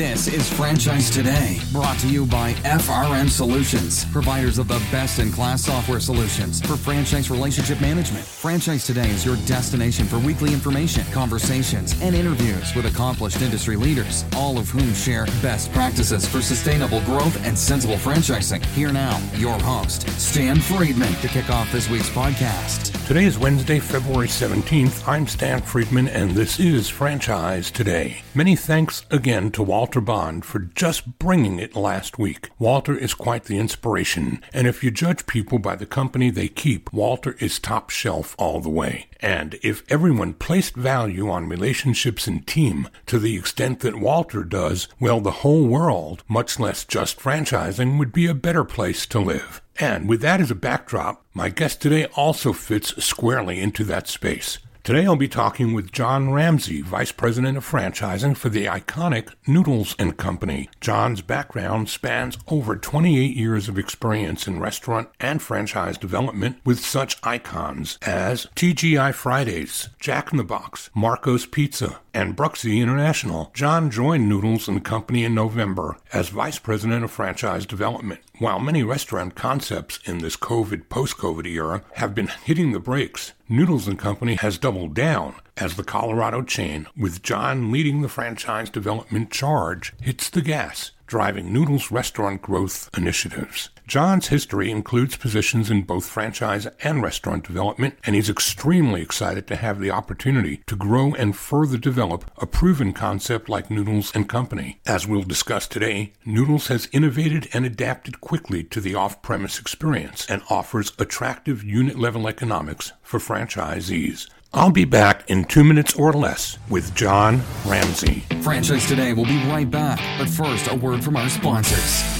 This is Franchise Today, brought to you by FRM Solutions, providers of the best in class software solutions for franchise relationship management. Franchise Today is your destination for weekly information, conversations, and interviews with accomplished industry leaders, all of whom share best practices for sustainable growth and sensible franchising. Here now, your host, Stan Friedman, to kick off this week's podcast. Today is Wednesday, February 17th. I'm Stan Friedman, and this is Franchise Today. Many thanks again to Walter Bond for just bringing it last week. Walter is quite the inspiration, and if you judge people by the company they keep, Walter is top shelf all the way. And if everyone placed value on relationships and team to the extent that Walter does, well, the whole world, much less just franchising, would be a better place to live. And with that as a backdrop, my guest today also fits squarely into that space. Today I'll be talking with John Ramsay, Vice President of Franchising for the iconic Noodles and Company. John's background spans over 28 years of experience in restaurant and franchise development with such icons as TGI Fridays, Jack in the Box, Marco's Pizza, and Bruxie International. John joined Noodles and Company in November as Vice President of Franchise Development. While many restaurant concepts in this COVID post-COVID era have been hitting the brakes, Noodles and Company has doubled down as the Colorado chain, with John leading the franchise development charge, hits the gas, driving Noodles restaurant growth initiatives. John's history includes positions in both franchise and restaurant development, and he's extremely excited to have the opportunity to grow and further develop a proven concept like Noodles and Company. As we'll discuss today, Noodles has innovated and adapted quickly to the off-premise experience and offers attractive unit-level economics for franchisees. I'll be back in two minutes or less with John Ramsay. Franchise Today will be right back, but first, a word from our sponsors.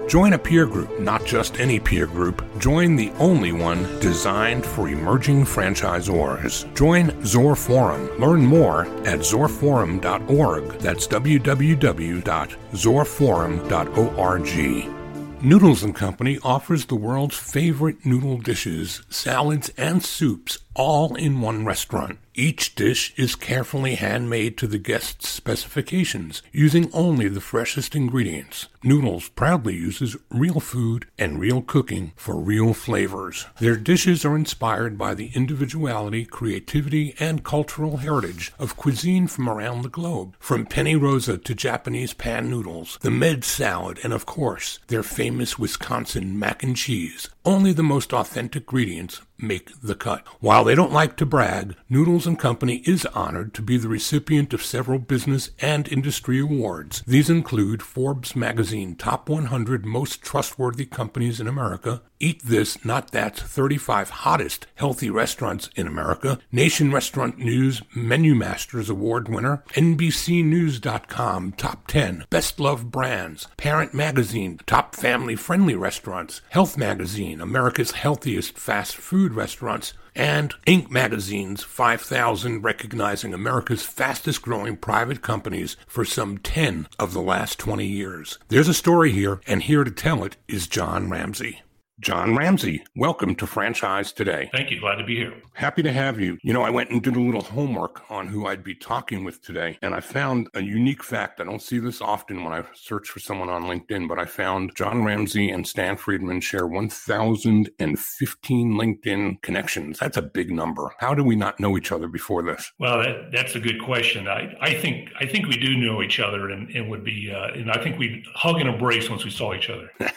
Join a peer group, not just any peer group. Join the only one designed for emerging franchisors. Join Zor Forum. Learn more at zorforum.org. That's www.zorforum.org. Noodles and Company offers the world's favorite noodle dishes, salads, and soups all in one restaurant. Each dish is carefully handmade to the guest's specifications, using only the freshest ingredients. Noodles proudly uses real food and real cooking for real flavors. Their dishes are inspired by the individuality, creativity, and cultural heritage of cuisine from around the globe, from penne rosa to Japanese pan noodles, the med salad, and of course, their famous Wisconsin mac and cheese. Only the most authentic ingredients make the cut. While they don't like to brag, Noodles and Company is honored to be the recipient of several business and industry awards. These include Forbes magazine Top 100 Most Trustworthy Companies in America, Eat This, Not That's 35 Hottest Healthy Restaurants in America, Nation Restaurant News Menu Masters Award winner, NBCNews.com Top 10 Best Loved Brands, Parent Magazine Top Family Friendly Restaurants, Health Magazine America's Healthiest Fast Food Restaurants, and Inc. magazine's 5,000 recognizing America's fastest growing private companies for some 10 of the last 20 years. There's a story here, and here to tell it is John Ramsay. John Ramsay. Welcome to Franchise Today. Thank you. Glad to be here. Happy to have you. You know, I went and did a little homework on who I'd be talking with today, and I found a unique fact. I don't see this often when I search for someone on LinkedIn, but I found John Ramsay and Stan Friedman share 1,015 LinkedIn connections. That's a big number. How do we not know each other before this? Well, that, that's a good question. I, I think I think we do know each other, and, and would be, uh, and I think we'd hug and embrace once we saw each other.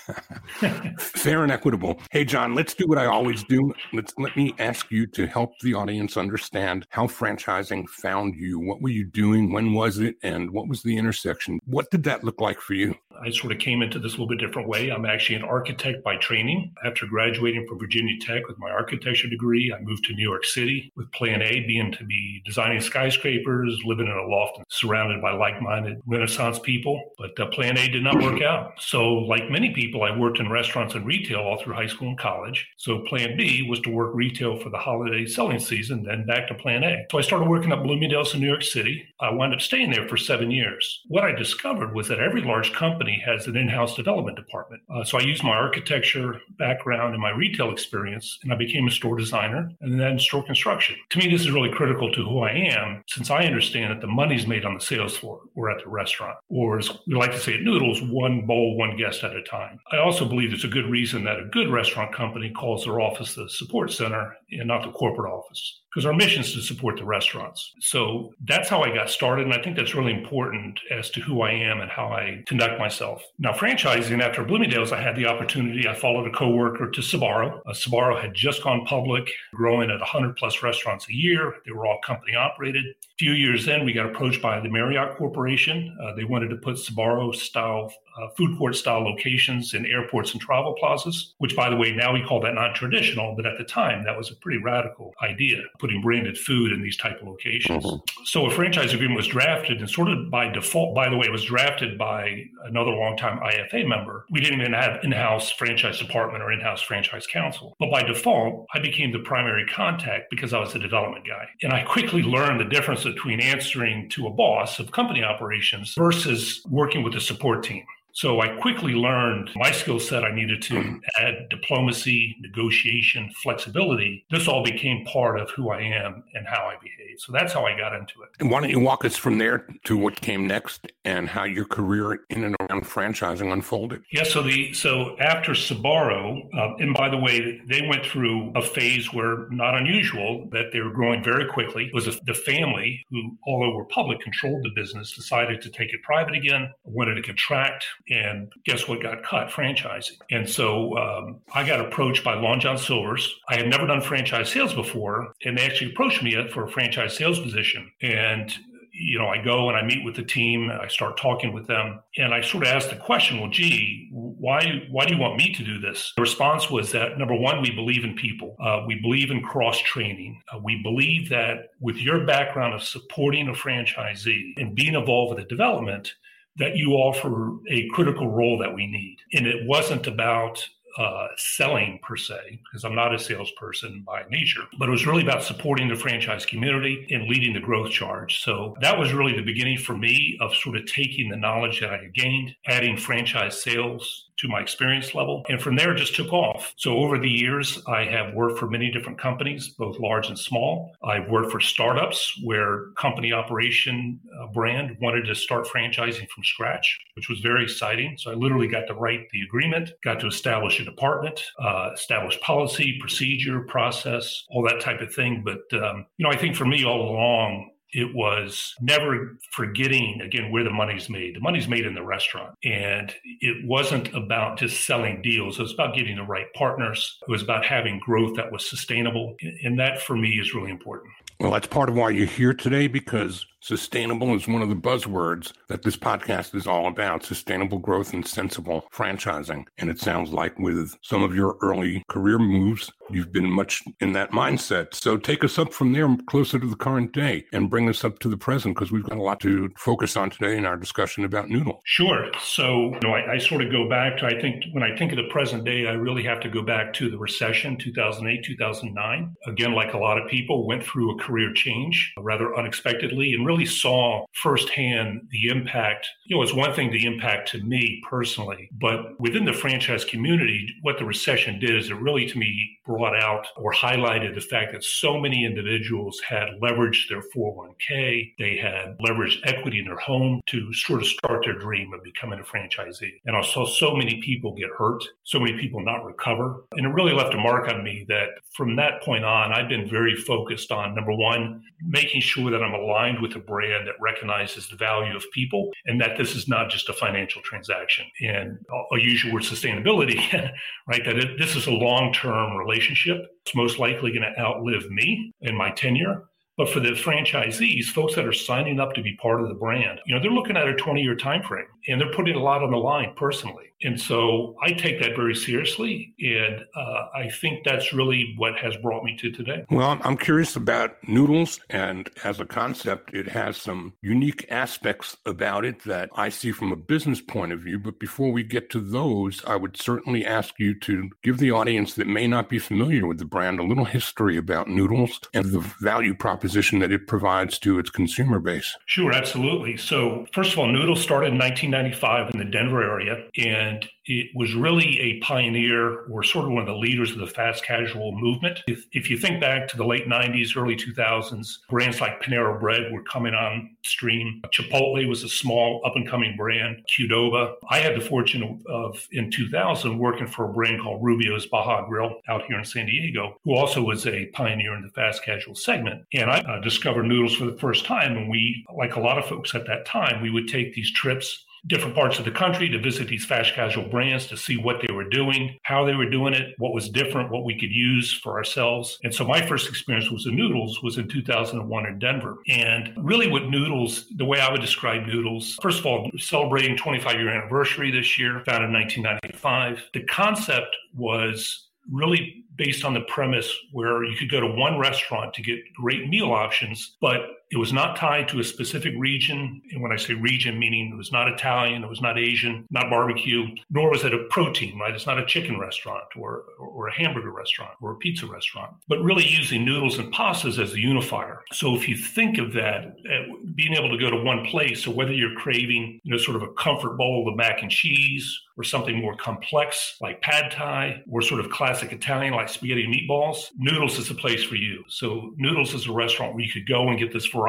Fair and equitable. Hey, John, let's do what I always do. Let's let me ask you to help the audience understand how franchising found you. What were you doing? When was it? And what was the intersection? What did that look like for you? I sort of came into this a little bit different way. I'm actually an architect by training. After graduating from Virginia Tech with my architecture degree, I moved to New York City with plan A being to be designing skyscrapers, living in a loft and surrounded by like-minded Renaissance people. But uh, plan A did not work out. So like many people, I worked in restaurants and retail all through high school and college. So plan B was to work retail for the holiday selling season, then back to plan A. So I started working at Bloomingdale's in New York City. I wound up staying there for seven years. What I discovered was that every large company has an in-house development department. Uh, so I used my architecture background and my retail experience, and I became a store designer and then store construction. To me, this is really critical to who I am, since I understand that the money's made on the sales floor or at the restaurant, or as we like to say at Noodles, one bowl, one guest at a time. I also believe it's a good reason that a good restaurant company calls their office the support center and not the corporate office because our mission is to support the restaurants. So that's how I got started. And I think that's really important as to who I am and how I conduct myself. Now, franchising after Bloomingdale's, I had the opportunity. I followed a coworker to Sbarro. Uh, Sbarro had just gone public, growing at 100 plus restaurants a year. They were all company operated. A few years in, we got approached by the Marriott Corporation. Uh, they wanted to put Sbarro style uh, food court style locations in airports and travel plazas, which, by the way, now we call that non traditional, but at the time that was a pretty radical idea, putting branded food in these type of locations. Mm-hmm. So a franchise agreement was drafted and sort of by default, by the way, it was drafted by another longtime IFA member. We didn't even have in house franchise department or in house franchise counsel. But by default, I became the primary contact because I was the development guy. And I quickly learned the difference between answering to a boss of company operations versus working with a support team. So I quickly learned my skill set. I needed to add diplomacy, negotiation, flexibility. This all became part of who I am and how I behave. So that's how I got into it. And why don't you walk us from there to what came next and how your career in and around franchising unfolded? Yeah. So the so after Sbarro, uh, and by the way, they went through a phase where not unusual that they were growing very quickly. It was a, the family who, although were public, controlled the business, decided to take it private again, wanted to contract and guess what got cut? Franchising. And so um, I got approached by Long John Silver's. I had never done franchise sales before, and they actually approached me for a franchise sales position. And you know, I go and I meet with the team. I start talking with them, and I sort of ask the question, "Well, gee, why why do you want me to do this?" The response was that number one, we believe in people. Uh, we believe in cross training. Uh, we believe that with your background of supporting a franchisee and being involved with the development, that you offer a critical role that we need. And it wasn't about uh, selling per se, because I'm not a salesperson by nature, but it was really about supporting the franchise community and leading the growth charge. So that was really the beginning for me of sort of taking the knowledge that I had gained, adding franchise sales to my experience level. And from there, just took off. So over the years, I have worked for many different companies, both large and small. I've worked for startups where company operation uh, brand wanted to start franchising from scratch, which was very exciting. So I literally got to write the agreement, got to establish a department, uh, establish policy, procedure, process, all that type of thing. But, um, you know, I think for me all along, it was never forgetting again where the money's made. The money's made in the restaurant. And it wasn't about just selling deals. It was about getting the right partners. It was about having growth that was sustainable. And that for me is really important. Well, that's part of why you're here today because Sustainable is one of the buzzwords that this podcast is all about sustainable growth and sensible franchising. And it sounds like with some of your early career moves, you've been much in that mindset. So take us up from there closer to the current day and bring us up to the present because we've got a lot to focus on today in our discussion about Noodle. Sure. So, you know, I, I sort of go back to, I think, when I think of the present day, I really have to go back to the recession, 2008, 2009. Again, like a lot of people, went through a career change uh, rather unexpectedly and really saw firsthand the impact. You know, it's one thing the impact to me personally, but within the franchise community, what the recession did is it really to me brought out or highlighted the fact that so many individuals had leveraged their 401k, they had leveraged equity in their home to sort of start their dream of becoming a franchisee. And I saw so many people get hurt, so many people not recover. And it really left a mark on me that from that point on, I've been very focused on number one, making sure that I'm aligned with a brand that recognizes the value of people and that this is not just a financial transaction. And I'll, use your word sustainability, right? That it, this is a long term relationship. It's most likely going to outlive me and my tenure. But for the franchisees, folks that are signing up to be part of the brand, you know, they're looking at a 20 year time frame and they're putting a lot on the line personally. And so I take that very seriously. And uh, I think that's really what has brought me to today. Well, I'm curious about noodles. And as a concept, it has some unique aspects about it that I see from a business point of view. But before we get to those, I would certainly ask you to give the audience that may not be familiar with the brand a little history about noodles and the value proposition that it provides to its consumer base. Sure, absolutely. So, first of all, noodles started in 1995 in the Denver area. And and it was really a pioneer or sort of one of the leaders of the fast casual movement. If, if you think back to the late 90s, early 2000s, brands like Panera Bread were coming on stream. Chipotle was a small up and coming brand, Qdoba. I had the fortune of, in 2000, working for a brand called Rubio's Baja Grill out here in San Diego, who also was a pioneer in the fast casual segment. And I uh, discovered noodles for the first time. And we, like a lot of folks at that time, we would take these trips different parts of the country to visit these fast casual brands to see what they were doing, how they were doing it, what was different, what we could use for ourselves. And so my first experience was the Noodles was in 2001 in Denver. And really what Noodles, the way I would describe Noodles, first of all, celebrating 25 year anniversary this year, founded in 1995. The concept was really based on the premise where you could go to one restaurant to get great meal options, but it was not tied to a specific region. And when I say region, meaning it was not Italian, it was not Asian, not barbecue, nor was it a protein, right? It's not a chicken restaurant or, or a hamburger restaurant or a pizza restaurant, but really using noodles and pastas as the unifier. So if you think of that, uh, being able to go to one place, so whether you're craving, you know, sort of a comfort bowl of mac and cheese or something more complex like pad thai or sort of classic Italian like spaghetti and meatballs, Noodles is a place for you. So Noodles is a restaurant where you could go and get this variety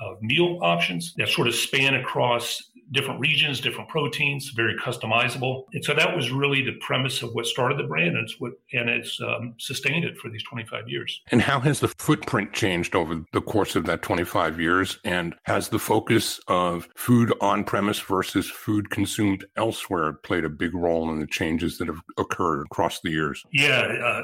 of meal options that sort of span across different regions, different proteins, very customizable. And so that was really the premise of what started the brand, and it's what and it's um, sustained it for these 25 years. And how has the footprint changed over the course of that 25 years? And has the focus of food on premise versus food consumed elsewhere played a big role in the changes that have occurred across the years? Yeah, uh,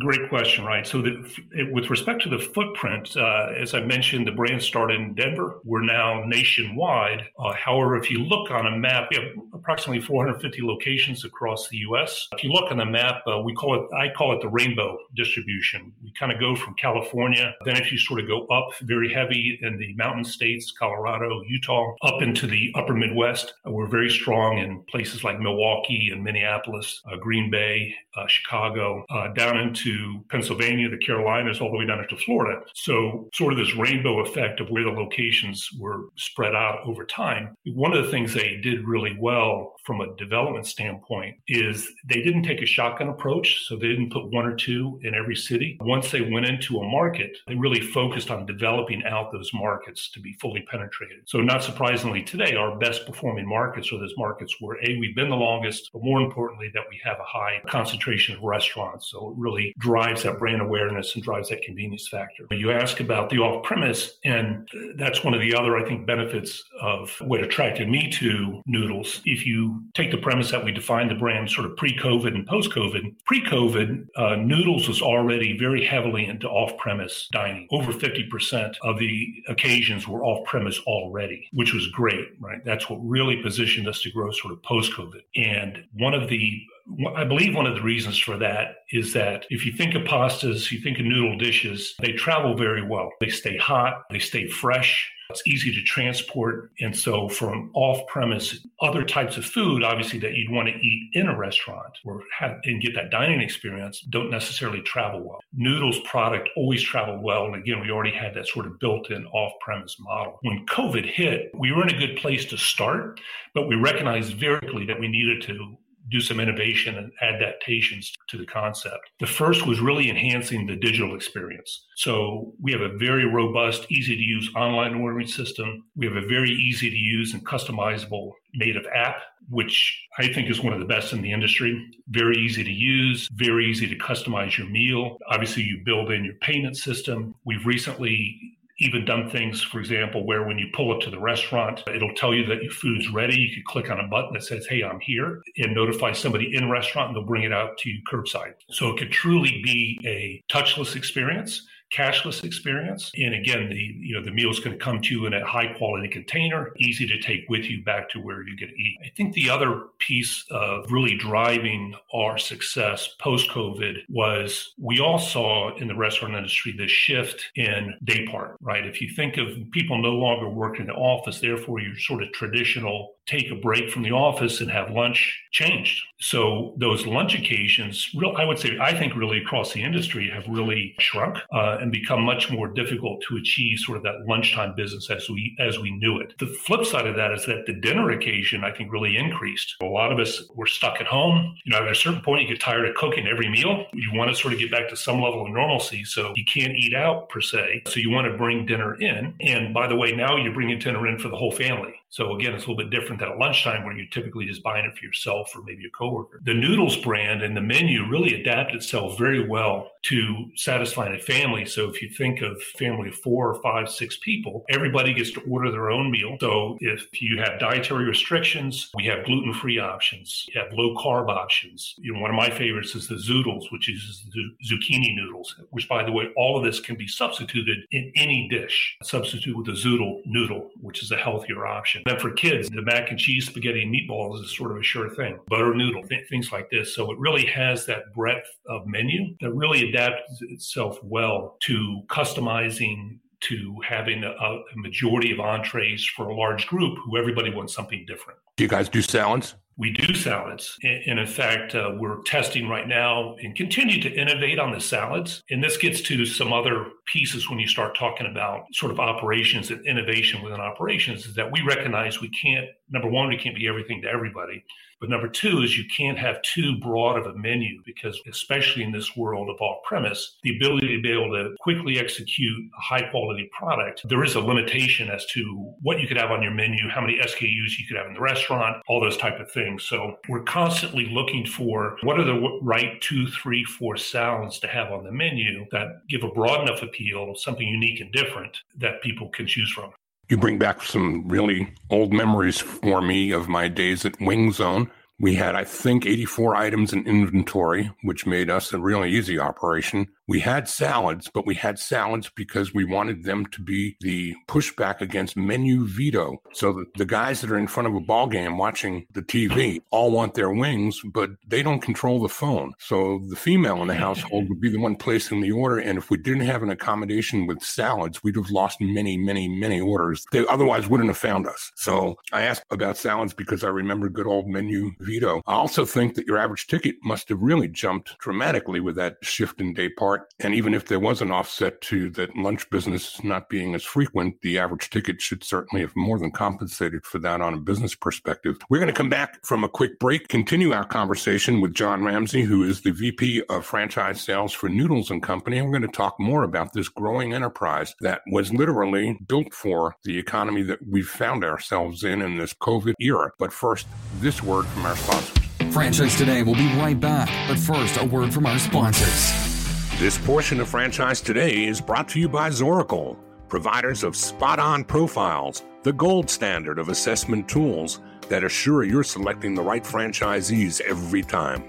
great question. Right. So the, with respect to the footprint, uh, as I mentioned, the brand started in Denver. We're now nationwide. Uh, however, if you look on a map, we have approximately 450 locations across the U.S. If you look on the map, uh, we call it, I call it the rainbow distribution. We kind of go from California, then if you sort of go up very heavy in the mountain states, Colorado, Utah, up into the upper Midwest, uh, we're very strong in places like Milwaukee and Minneapolis, uh, Green Bay, uh, Chicago, uh, down into Pennsylvania, the Carolinas, all the way down into Florida. So sort of this rainbow effect of where the locations were spread out over time. One one of the things they did really well from a development standpoint is they didn't take a shotgun approach. So they didn't put one or two in every city. Once they went into a market, they really focused on developing out those markets to be fully penetrated. So not surprisingly today, our best performing markets are those markets where A, we've been the longest, but more importantly, that we have a high concentration of restaurants. So it really drives that brand awareness and drives that convenience factor. You ask about the off premise, and that's one of the other, I think, benefits of what attracted attracted me to noodles. If you take the premise that we defined the brand sort of pre-COVID and post-COVID, pre-COVID, uh, noodles was already very heavily into off-premise dining. Over 50% of the occasions were off-premise already, which was great, right? That's what really positioned us to grow sort of post-COVID. And one of the I believe one of the reasons for that is that if you think of pastas, you think of noodle dishes, they travel very well. They stay hot, they stay fresh, It's easy to transport. And so, from off premise, other types of food, obviously, that you'd want to eat in a restaurant or have and get that dining experience, don't necessarily travel well. Noodles product always travel well. And again, we already had that sort of built in off premise model. When COVID hit, we were in a good place to start, but we recognized very quickly that we needed to do some innovation and adaptations to the concept. The first was really enhancing the digital experience. So we have a very robust, easy to use online ordering system. We have a very easy to use and customizable native app, which I think is one of the best in the industry. Very easy to use, very easy to customize your meal. Obviously, you build in your payment system. We've recently even done things, for example, where when you pull up to the restaurant, it'll tell you that your food's ready. You can click on a button that says, Hey, I'm here and notify somebody in restaurant and they'll bring it out to you curbside. So it could truly be a touchless experience cashless experience. And again, the you know the meals can come to you in a high quality container, easy to take with you back to where you get to eat. I think the other piece of really driving our success post COVID was we all saw in the restaurant industry the shift in day part, right? If you think of people no longer working in the office, therefore your sort of traditional take a break from the office and have lunch changed. So those lunch occasions, real, I would say, I think really across the industry have really shrunk uh, and become much more difficult to achieve sort of that lunchtime business as we as we knew it. The flip side of that is that the dinner occasion I think really increased. A lot of us were stuck at home. You know, at a certain point you get tired of cooking every meal. You want to sort of get back to some level of normalcy, so you can't eat out per se. So you want to bring dinner in. And by the way, now you're bringing dinner in for the whole family. So again, it's a little bit different than at lunchtime where you're typically just buying it for yourself or maybe a coworker. The noodles brand and the menu really adapt itself very well to satisfying a family. So if you think of family of four or five, six people, everybody gets to order their own meal. So if you have dietary restrictions, we have gluten-free options, you have low carb options. You know, one of my favorites is the zoodles, which is the zucchini noodles, which by the way, all of this can be substituted in any dish. Substitute with a zoodle noodle, which is a healthier option. Then for kids, the mac and cheese, spaghetti, and meatballs is sort of a sure thing. Butter noodle, th- things like this. So it really has that breadth of menu that really adapts itself well to customizing to having a, a, majority of entrees for a large group who everybody wants something different. Do you guys do salads? We do salads. And in fact, uh, we're testing right now and continue to innovate on the salads. And this gets to some other pieces when you start talking about sort of operations and innovation within operations is that we recognize we can't, number one, we can't be everything to everybody. But number two is you can't have too broad of a menu because, especially in this world of off premise, the ability to be able to quickly execute a high quality product, there is a limitation as to what you could have on your menu, how many SKUs you could have in the restaurant, all those type of things. So we're constantly looking for what are the right two, three, four salads to have on the menu that give a broad enough appeal, something unique and different that people can choose from. You bring back some really old memories for me of my days at Wing Zone. We had, I think, 84 items in inventory, which made us a really easy operation. We had salads, but we had salads because we wanted them to be the pushback against menu veto. So the guys that are in front of a ball game watching the TV all want their wings, but they don't control the phone. So the female in the household would be the one placing the order. And if we didn't have an accommodation with salads, we'd have lost many, many, many orders. They otherwise wouldn't have found us. So I asked about salads because I remember good old menu veto. I also think that your average ticket must have really jumped dramatically with that shift in day part and even if there was an offset to that lunch business not being as frequent, the average ticket should certainly have more than compensated for that on a business perspective. We're going to come back from a quick break, continue our conversation with John Ramsay, who is the VP of franchise sales for Noodles and Company. And we're going to talk more about this growing enterprise that was literally built for the economy that we've found ourselves in in this COVID era. But first, this word from our sponsors. Franchise Today will be right back. But first, a word from our sponsors. This portion of Franchise Today is brought to you by Zoracle, providers of spot on profiles, the gold standard of assessment tools that assure you're selecting the right franchisees every time.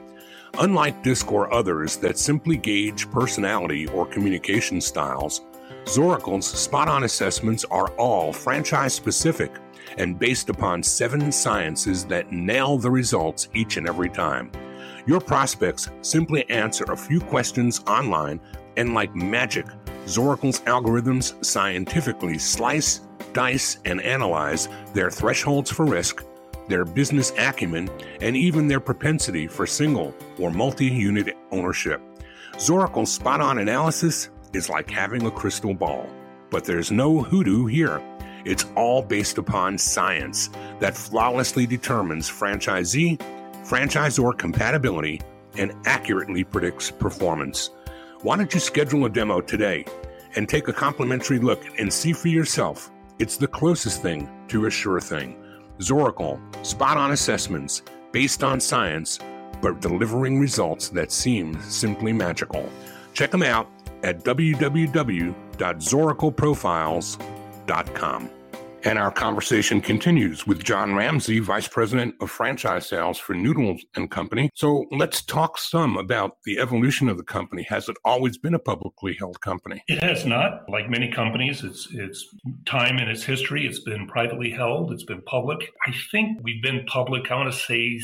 Unlike DISC or others that simply gauge personality or communication styles, Zoracle's spot on assessments are all franchise specific and based upon seven sciences that nail the results each and every time. Your prospects simply answer a few questions online, and like magic, Zoracle's algorithms scientifically slice, dice, and analyze their thresholds for risk, their business acumen, and even their propensity for single or multi unit ownership. Zoracle's spot on analysis is like having a crystal ball, but there's no hoodoo here. It's all based upon science that flawlessly determines franchisee, franchisor compatibility, and accurately predicts performance. Why don't you schedule a demo today and take a complimentary look and see for yourself? It's the closest thing to a sure thing. Zoracle, spot on assessments based on science, but delivering results that seem simply magical. Check them out at www.zoracleprofiles.com. And our conversation continues with John Ramsay, Vice President of Franchise Sales for Noodles and Company. So let's talk some about the evolution of the company. Has it always been a publicly held company? It has not. Like many companies, it's it's time in its history. It's been privately held. It's been public. I think we've been public. I want to say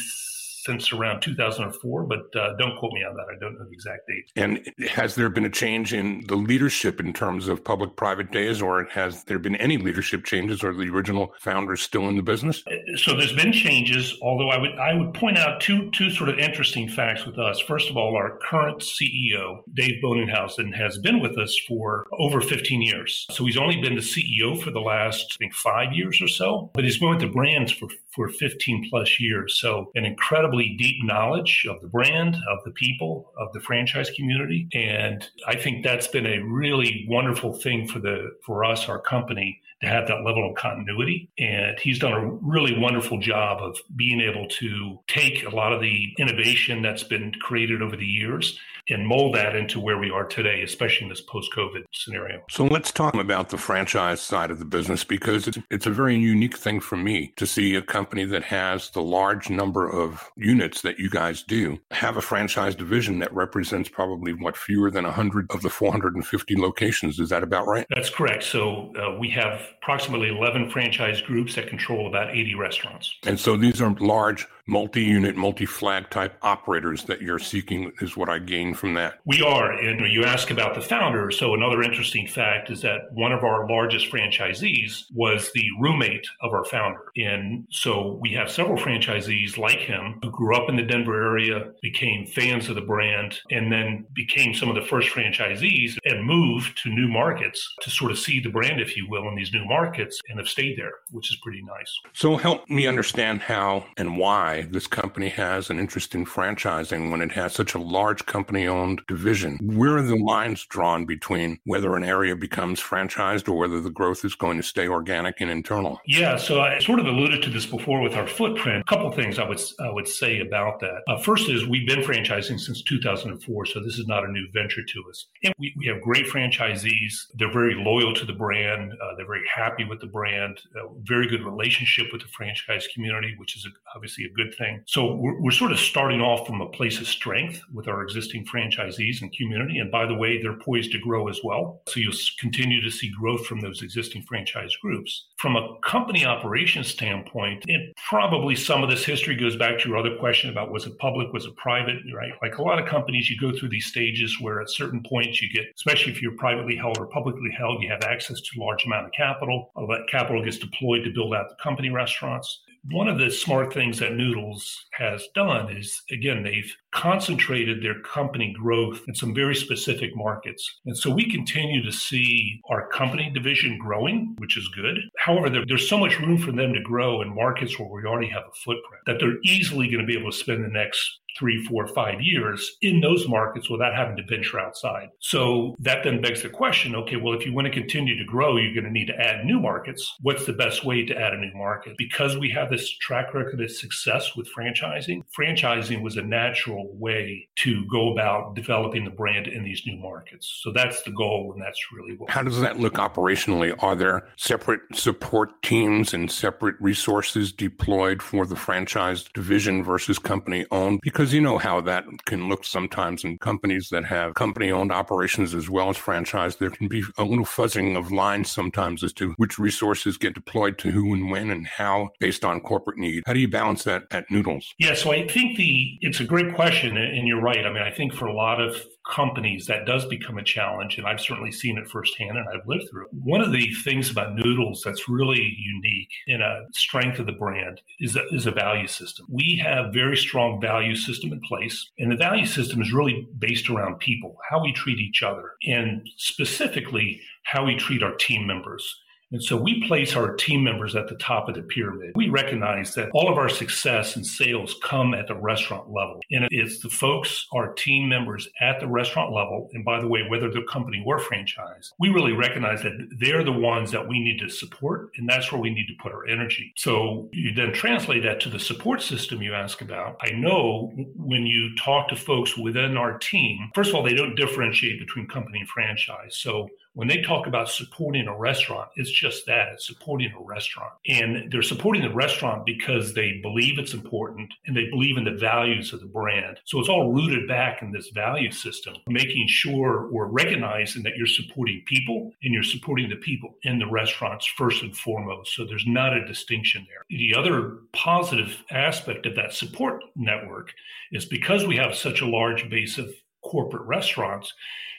since around 2004, but uh, don't quote me on that. I don't know the exact date. And has there been a change in the leadership in terms of public private days, or has there been any leadership changes, or the original founders still in the business? Uh, so there's been changes, although I would I would point out two two sort of interesting facts with us. First of all, our current CEO, Dave Boennighausen, has been with us for over 15 years. So he's only been the CEO for the last I think five years or so, but he's been with the brands for for 15 plus years. So an incredibly deep knowledge of the brand, of the people, of the franchise community. And I think that's been a really wonderful thing for the for us, our company, to have that level of continuity. And he's done a really wonderful job of being able to take a lot of the innovation that's been created over the years and mold that into where we are today, especially in this post-COVID scenario. So let's talk about the franchise side of the business because it's, it's a very unique thing for me to see a company that has the large number of units that you guys do have a franchise division that represents probably what fewer than 100 of the 450 locations. Is that about right? That's correct. So uh, we have approximately 11 franchise groups that control about 80 restaurants. And so these are large multi-unit, multi-flag type operators that you're seeking is what I gain from that. We are. And you ask about the founder. So another interesting fact is that one of our largest franchisees was the roommate of our founder. And so we have several franchisees like him who grew up in the Denver area, became fans of the brand, and then became some of the first franchisees and moved to new markets to sort of see the brand, if you will, in these new markets and have stayed there, which is pretty nice. So help me understand how and why why this company has an interest in franchising when it has such a large company owned division. Where are the lines drawn between whether an area becomes franchised or whether the growth is going to stay organic and internal? Yeah, so I sort of alluded to this before with our footprint. A couple things I would I would say about that. Uh, first is we've been franchising since 2004, so this is not a new venture to us. And we, we have great franchisees. They're very loyal to the brand. Uh, they're very happy with the brand. Uh, very good relationship with the franchise community, which is a, obviously a good good thing. So we're, we're sort of starting off from a place of strength with our existing franchisees and community. And by the way, they're poised to grow as well. So you'll continue to see growth from those existing franchise groups. From a company operations standpoint, it probably some of this history goes back to your other question about was it public, was it private, right? Like a lot of companies, you go through these stages where at certain points you get, especially if you're privately held or publicly held, you have access to a large amount of capital. All that capital gets deployed to build out the company restaurants one of the smart things that Noodles has done is, again, they've concentrated their company growth in some very specific markets. And so we continue to see our company division growing, which is good. However, there, there's so much room for them to grow in markets where we already have a footprint that they're easily going to be able to spend the next three, four, five years in those markets without having to venture outside. So that then begs the question okay, well, if you want to continue to grow, you're going to need to add new markets. What's the best way to add a new market? Because we have this track record of success with franchising, franchising was a natural way to go about developing the brand in these new markets. So that's the goal, and that's really what. How does that look operationally? Are there separate support teams and separate resources deployed for the franchise division versus company owned? Because because you know how that can look sometimes in companies that have company owned operations as well as franchise. There can be a little fuzzing of lines sometimes as to which resources get deployed to who and when and how based on corporate need. How do you balance that at Noodles? Yeah, so I think the it's a great question question, and you're right. I mean, I think for a lot of companies that does become a challenge, and I've certainly seen it firsthand and I've lived through it. One of the things about Noodles that's really unique in a strength of the brand is a, is a value system. We have very strong value system in place, and the value system is really based around people, how we treat each other, and specifically how we treat our team members. And so we place our team members at the top of the pyramid. We recognize that all of our success and sales come at the restaurant level. And it's the folks, our team members at the restaurant level. And by the way, whether they're company or franchise, we really recognize that they're the ones that we need to support. And that's where we need to put our energy. So you then translate that to the support system you ask about. I know when you talk to folks within our team, first of all, they don't differentiate between company and franchise. So when they talk about supporting a restaurant, it's just that it's supporting a restaurant. And they're supporting the restaurant because they believe it's important and they believe in the values of the brand. So it's all rooted back in this value system, making sure we're recognizing that you're supporting people and you're supporting the people in the restaurants first and foremost. So there's not a distinction there. The other positive aspect of that support network is because we have such a large base of corporate restaurants,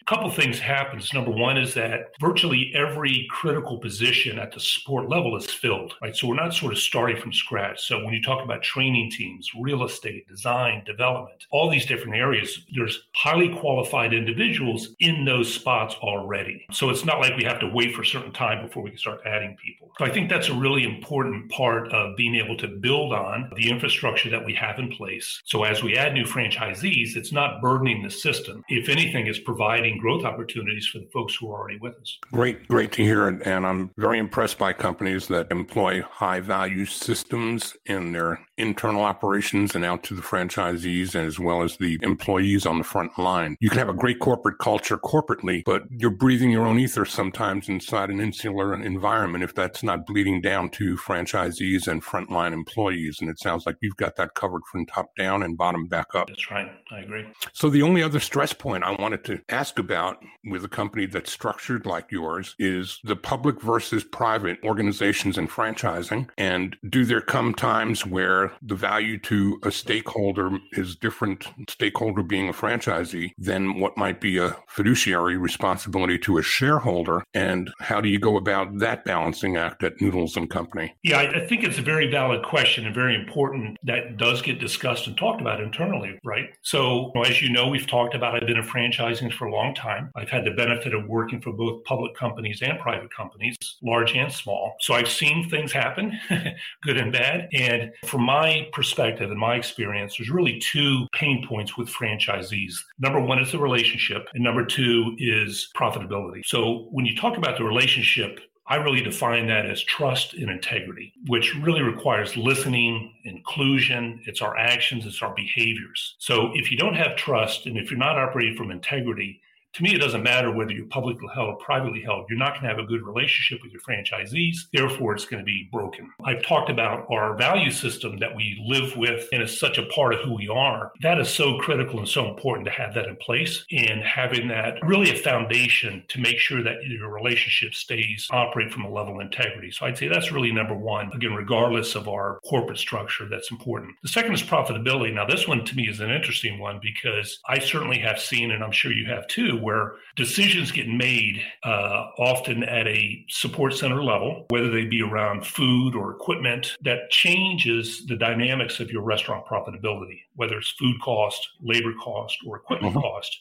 couple things happens. Number one is that virtually every critical position at the support level is filled, right? So we're not sort of starting from scratch. So when you talk about training teams, real estate, design, development, all these different areas, there's highly qualified individuals in those spots already. So it's not like we have to wait for a certain time before we can start adding people. So I think that's a really important part of being able to build on the infrastructure that we have in place. So as we add new franchisees, it's not burdening the system. If anything, it's providing growth opportunities for the folks who are already with us. Great, great to hear it. And I'm very impressed by companies that employ high value systems in their internal operations and out to the franchisees as well as the employees on the front line. You can have a great corporate culture corporately, but you're breathing your own ether sometimes inside an insular environment if that's not bleeding down to franchisees and frontline employees. And it sounds like you've got that covered from top down and bottom back up. That's right. I agree. So the only other stress point I wanted to ask about with a company that's structured like yours is the public versus private organizations and franchising. And do there come times where the value to a stakeholder is different, stakeholder being a franchisee, than what might be a fiduciary responsibility to a shareholder. And how do you go about that balancing act at Noodles and Company? Yeah, I think it's a very valid question and very important that does get discussed and talked about internally, right? So, as you know, we've talked about I've been in franchising for a long time. I've had the benefit of working for both public companies and private companies, large and small. So I've seen things happen, good and bad. And from my my perspective and my experience, there's really two pain points with franchisees. Number one is the relationship, and number two is profitability. So when you talk about the relationship, I really define that as trust and integrity, which really requires listening, inclusion, it's our actions, it's our behaviors. So if you don't have trust and if you're not operating from integrity, to me, it doesn't matter whether you're publicly held or privately held. You're not going to have a good relationship with your franchisees. Therefore, it's going to be broken. I've talked about our value system that we live with and is such a part of who we are. That is so critical and so important to have that in place and having that really a foundation to make sure that your relationship stays operate from a level of integrity. So I'd say that's really number one. Again, regardless of our corporate structure, that's important. The second is profitability. Now, this one to me is an interesting one because I certainly have seen, and I'm sure you have too, where decisions get made uh, often at a support center level, whether they be around food or equipment, that changes the dynamics of your restaurant profitability, whether it's food cost, labor cost, or equipment mm-hmm. cost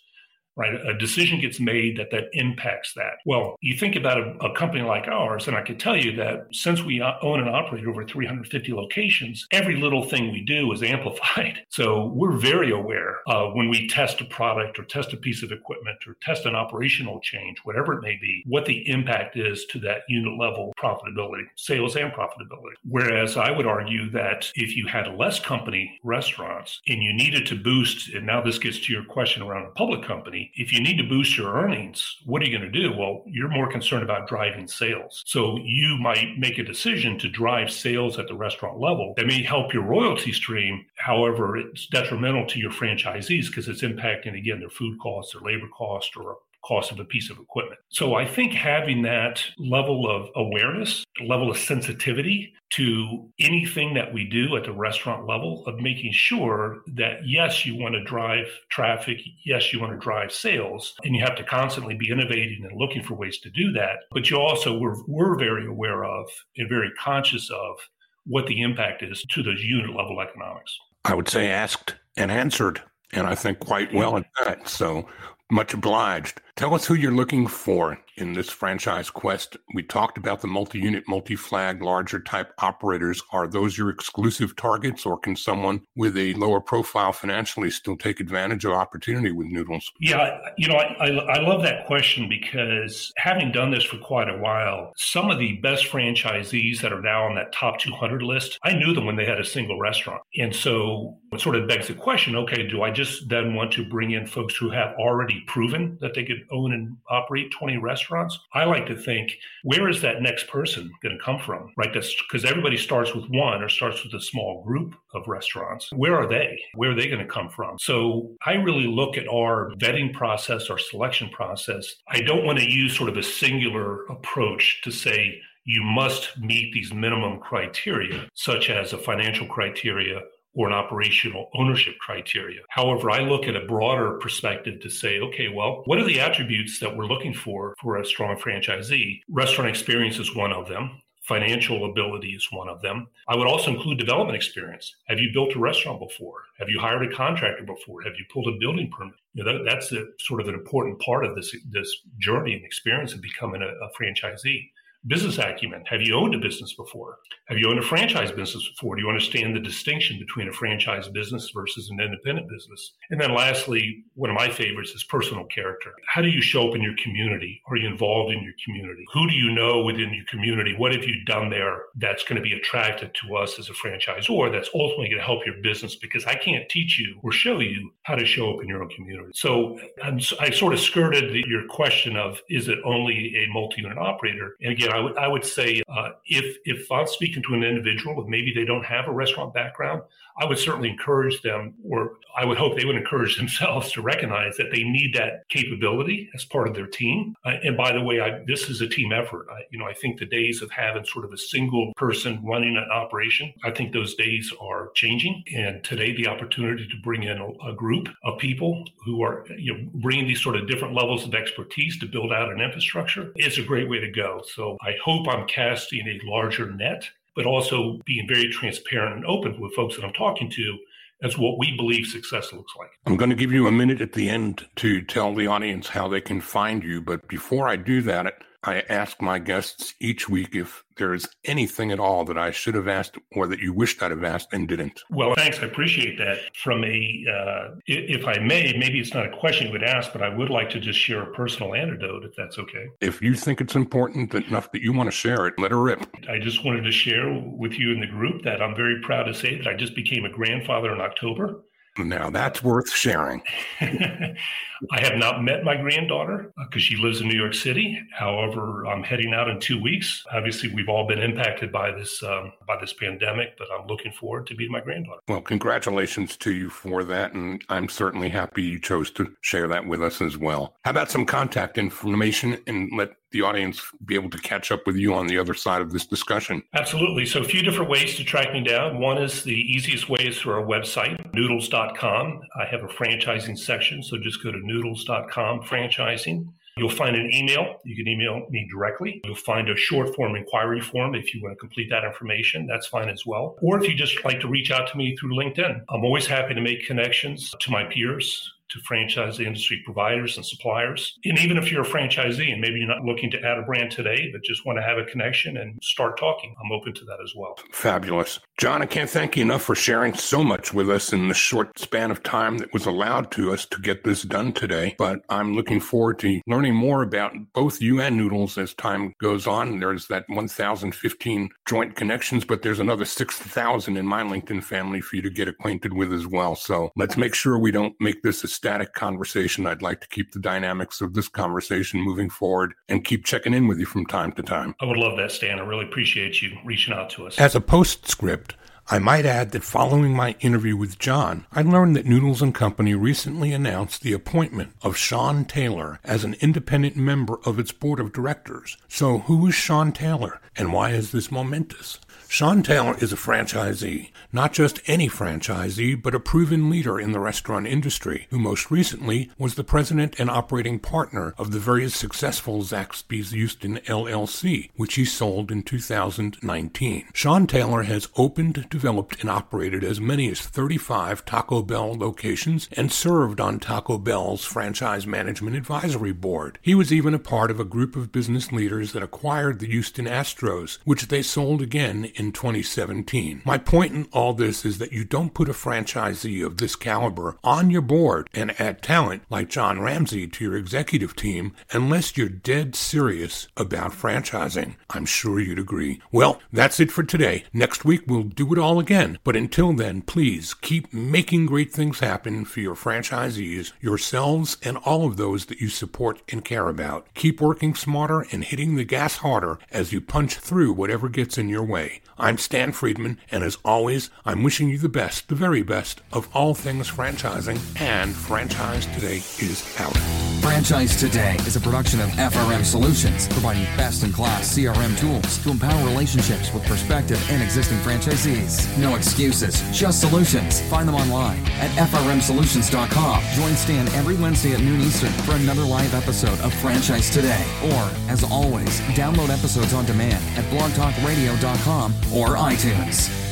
right? A decision gets made that that impacts that. Well, you think about a, a, company like ours, and I can tell you that since we own and operate over 350 locations, every little thing we do is amplified. So we're very aware uh, when we test a product or test a piece of equipment or test an operational change, whatever it may be, what the impact is to that unit level profitability, sales and profitability. Whereas I would argue that if you had less company restaurants and you needed to boost, and now this gets to your question around a public company, if you need to boost your earnings, what are you going to do? Well, you're more concerned about driving sales. So you might make a decision to drive sales at the restaurant level that may help your royalty stream. However, it's detrimental to your franchisees because it's impacting, again, their food costs, their labor costs, or cost of a piece of equipment. So I think having that level of awareness, level of sensitivity to anything that we do at the restaurant level of making sure that yes, you want to drive traffic, yes, you want to drive sales, and you have to constantly be innovating and looking for ways to do that. But you also we're, we're very aware of and very conscious of what the impact is to those unit level economics. I would say asked and answered, and I think quite well at that. So much obliged. Tell us who you're looking for in this franchise quest. We talked about the multi unit, multi flag, larger type operators. Are those your exclusive targets, or can someone with a lower profile financially still take advantage of opportunity with Noodles? Yeah, you know, I, I, I love that question because having done this for quite a while, some of the best franchisees that are now on that top 200 list, I knew them when they had a single restaurant. And so it sort of begs the question okay, do I just then want to bring in folks who have already proven that they could own and operate 20 restaurants, I like to think, where is that next person going to come from? Right? That's because everybody starts with one or starts with a small group of restaurants. Where are they? Where are they going to come from? So I really look at our vetting process, our selection process. I don't want to use sort of a singular approach to say, you must meet these minimum criteria, such as a financial criteria or an operational ownership criteria. However, I look at a broader perspective to say, okay, well, what are the attributes that we're looking for for a strong franchisee? Restaurant experience is one of them. Financial ability is one of them. I would also include development experience. Have you built a restaurant before? Have you hired a contractor before? Have you pulled a building permit? You know, that, that's a, sort of an important part of this this journey and experience of becoming a, a franchisee business acumen. Have you owned a business before? Have you owned a franchise business before? Do you understand the distinction between a franchise business versus an independent business? And then lastly, one of my favorites is personal character. How do you show up in your community? Are you involved in your community? Who do you know within your community? What have you done there that's going to be attractive to us as a franchisor that's ultimately going to help your business? Because I can't teach you or show you how to show up in your own community. So I'm, i sort of skirted the, your question of is it only a multi-unit operator? And again, I would I would say uh, if if I'm speaking to an individual and maybe they don't have a restaurant background, I would certainly encourage them, or I would hope they would encourage themselves to recognize that they need that capability as part of their team. Uh, and by the way, I, this is a team effort. I, you know, I think the days of having sort of a single person running an operation, I think those days are changing. And today, the opportunity to bring in a, a group of people who are you know bringing these sort of different levels of expertise to build out an infrastructure is a great way to go. So I hope I'm casting a larger net, but also being very transparent and open with folks that I'm talking to as what we believe success looks like. I'm going to give you a minute at the end to tell the audience how they can find you. But before I do that, I ask my guests each week if there is anything at all that I should have asked or that you wished I'd have asked and didn't. Well, thanks. I appreciate that. From a, uh, if I may, maybe it's not a question you would ask, but I would like to just share a personal anecdote, if that's okay. If you think it's important enough that you want to share it, let her rip. I just wanted to share with you in the group that I'm very proud to say that I just became a grandfather in October. Now that's worth sharing. I have not met my granddaughter because uh, she lives in New York City. However, I'm heading out in two weeks. Obviously, we've all been impacted by this um, by this pandemic, but I'm looking forward to meeting my granddaughter. Well, congratulations to you for that, and I'm certainly happy you chose to share that with us as well. How about some contact information and let the audience be able to catch up with you on the other side of this discussion? Absolutely. So, a few different ways to track me down. One is the easiest way is through our website, noodles.com. I have a franchising section, so just go to noodles.com franchising. You'll find an email. You can email me directly. You'll find a short form inquiry form if you want to complete that information. That's fine as well. Or if you just like to reach out to me through LinkedIn, I'm always happy to make connections to my peers to franchise industry providers and suppliers. And even if you're a franchisee and maybe you're not looking to add a brand today, but just want to have a connection and start talking, I'm open to that as well. Fabulous. John, I can't thank you enough for sharing so much with us in the short span of time that was allowed to us to get this done today. But I'm looking forward to learning more about both you and Noodles as time goes on. There's that 1,015 joint connections, but there's another 6,000 in my LinkedIn family for you to get acquainted with as well. So let's make sure we don't make this a static conversation. I'd like to keep the dynamics of this conversation moving forward and keep checking in with you from time to time. I would love that, Stan. I really appreciate you reaching out to us. As a postscript, I might add that following my interview with John, I learned that Noodles and Company recently announced the appointment of Sean Taylor as an independent member of its board of directors. So who is Sean Taylor and why is this momentous? Taylor is a franchisee, not just any franchisee, but a proven leader in the restaurant industry, who most recently was the president and operating partner of the very successful Zaxby's Houston LLC, which he sold in 2019. Sean Taylor has opened, developed, and operated as many as 35 Taco Bell locations and served on Taco Bell's Franchise Management Advisory Board. He was even a part of a group of business leaders that acquired the Houston Astros, which they sold again in 2017. My point in all this is that you don't put a franchisee of this caliber on your board and add talent like John Ramsay to your executive team unless you're dead serious about franchising. I'm sure you'd agree. Well, that's it for today. Next week we'll do it all again. But until then, please keep making great things happen for your franchisees, yourselves, and all of those that you support and care about. Keep working smarter and hitting the gas harder as you punch through whatever gets in your way. I'm Stan Friedman, and as always, I'm wishing you the best, the very best of all things franchising, and Franchise Today is out. Franchise Today is a production of FRM Solutions, providing best in class CRM tools to empower relationships with prospective and existing franchisees. No excuses, just solutions. Find them online at FRMSolutions.com. Join Stan every Wednesday at noon Eastern for another live episode of Franchise Today. Or, as always, download episodes on demand at blogtalkradio.com or iTunes.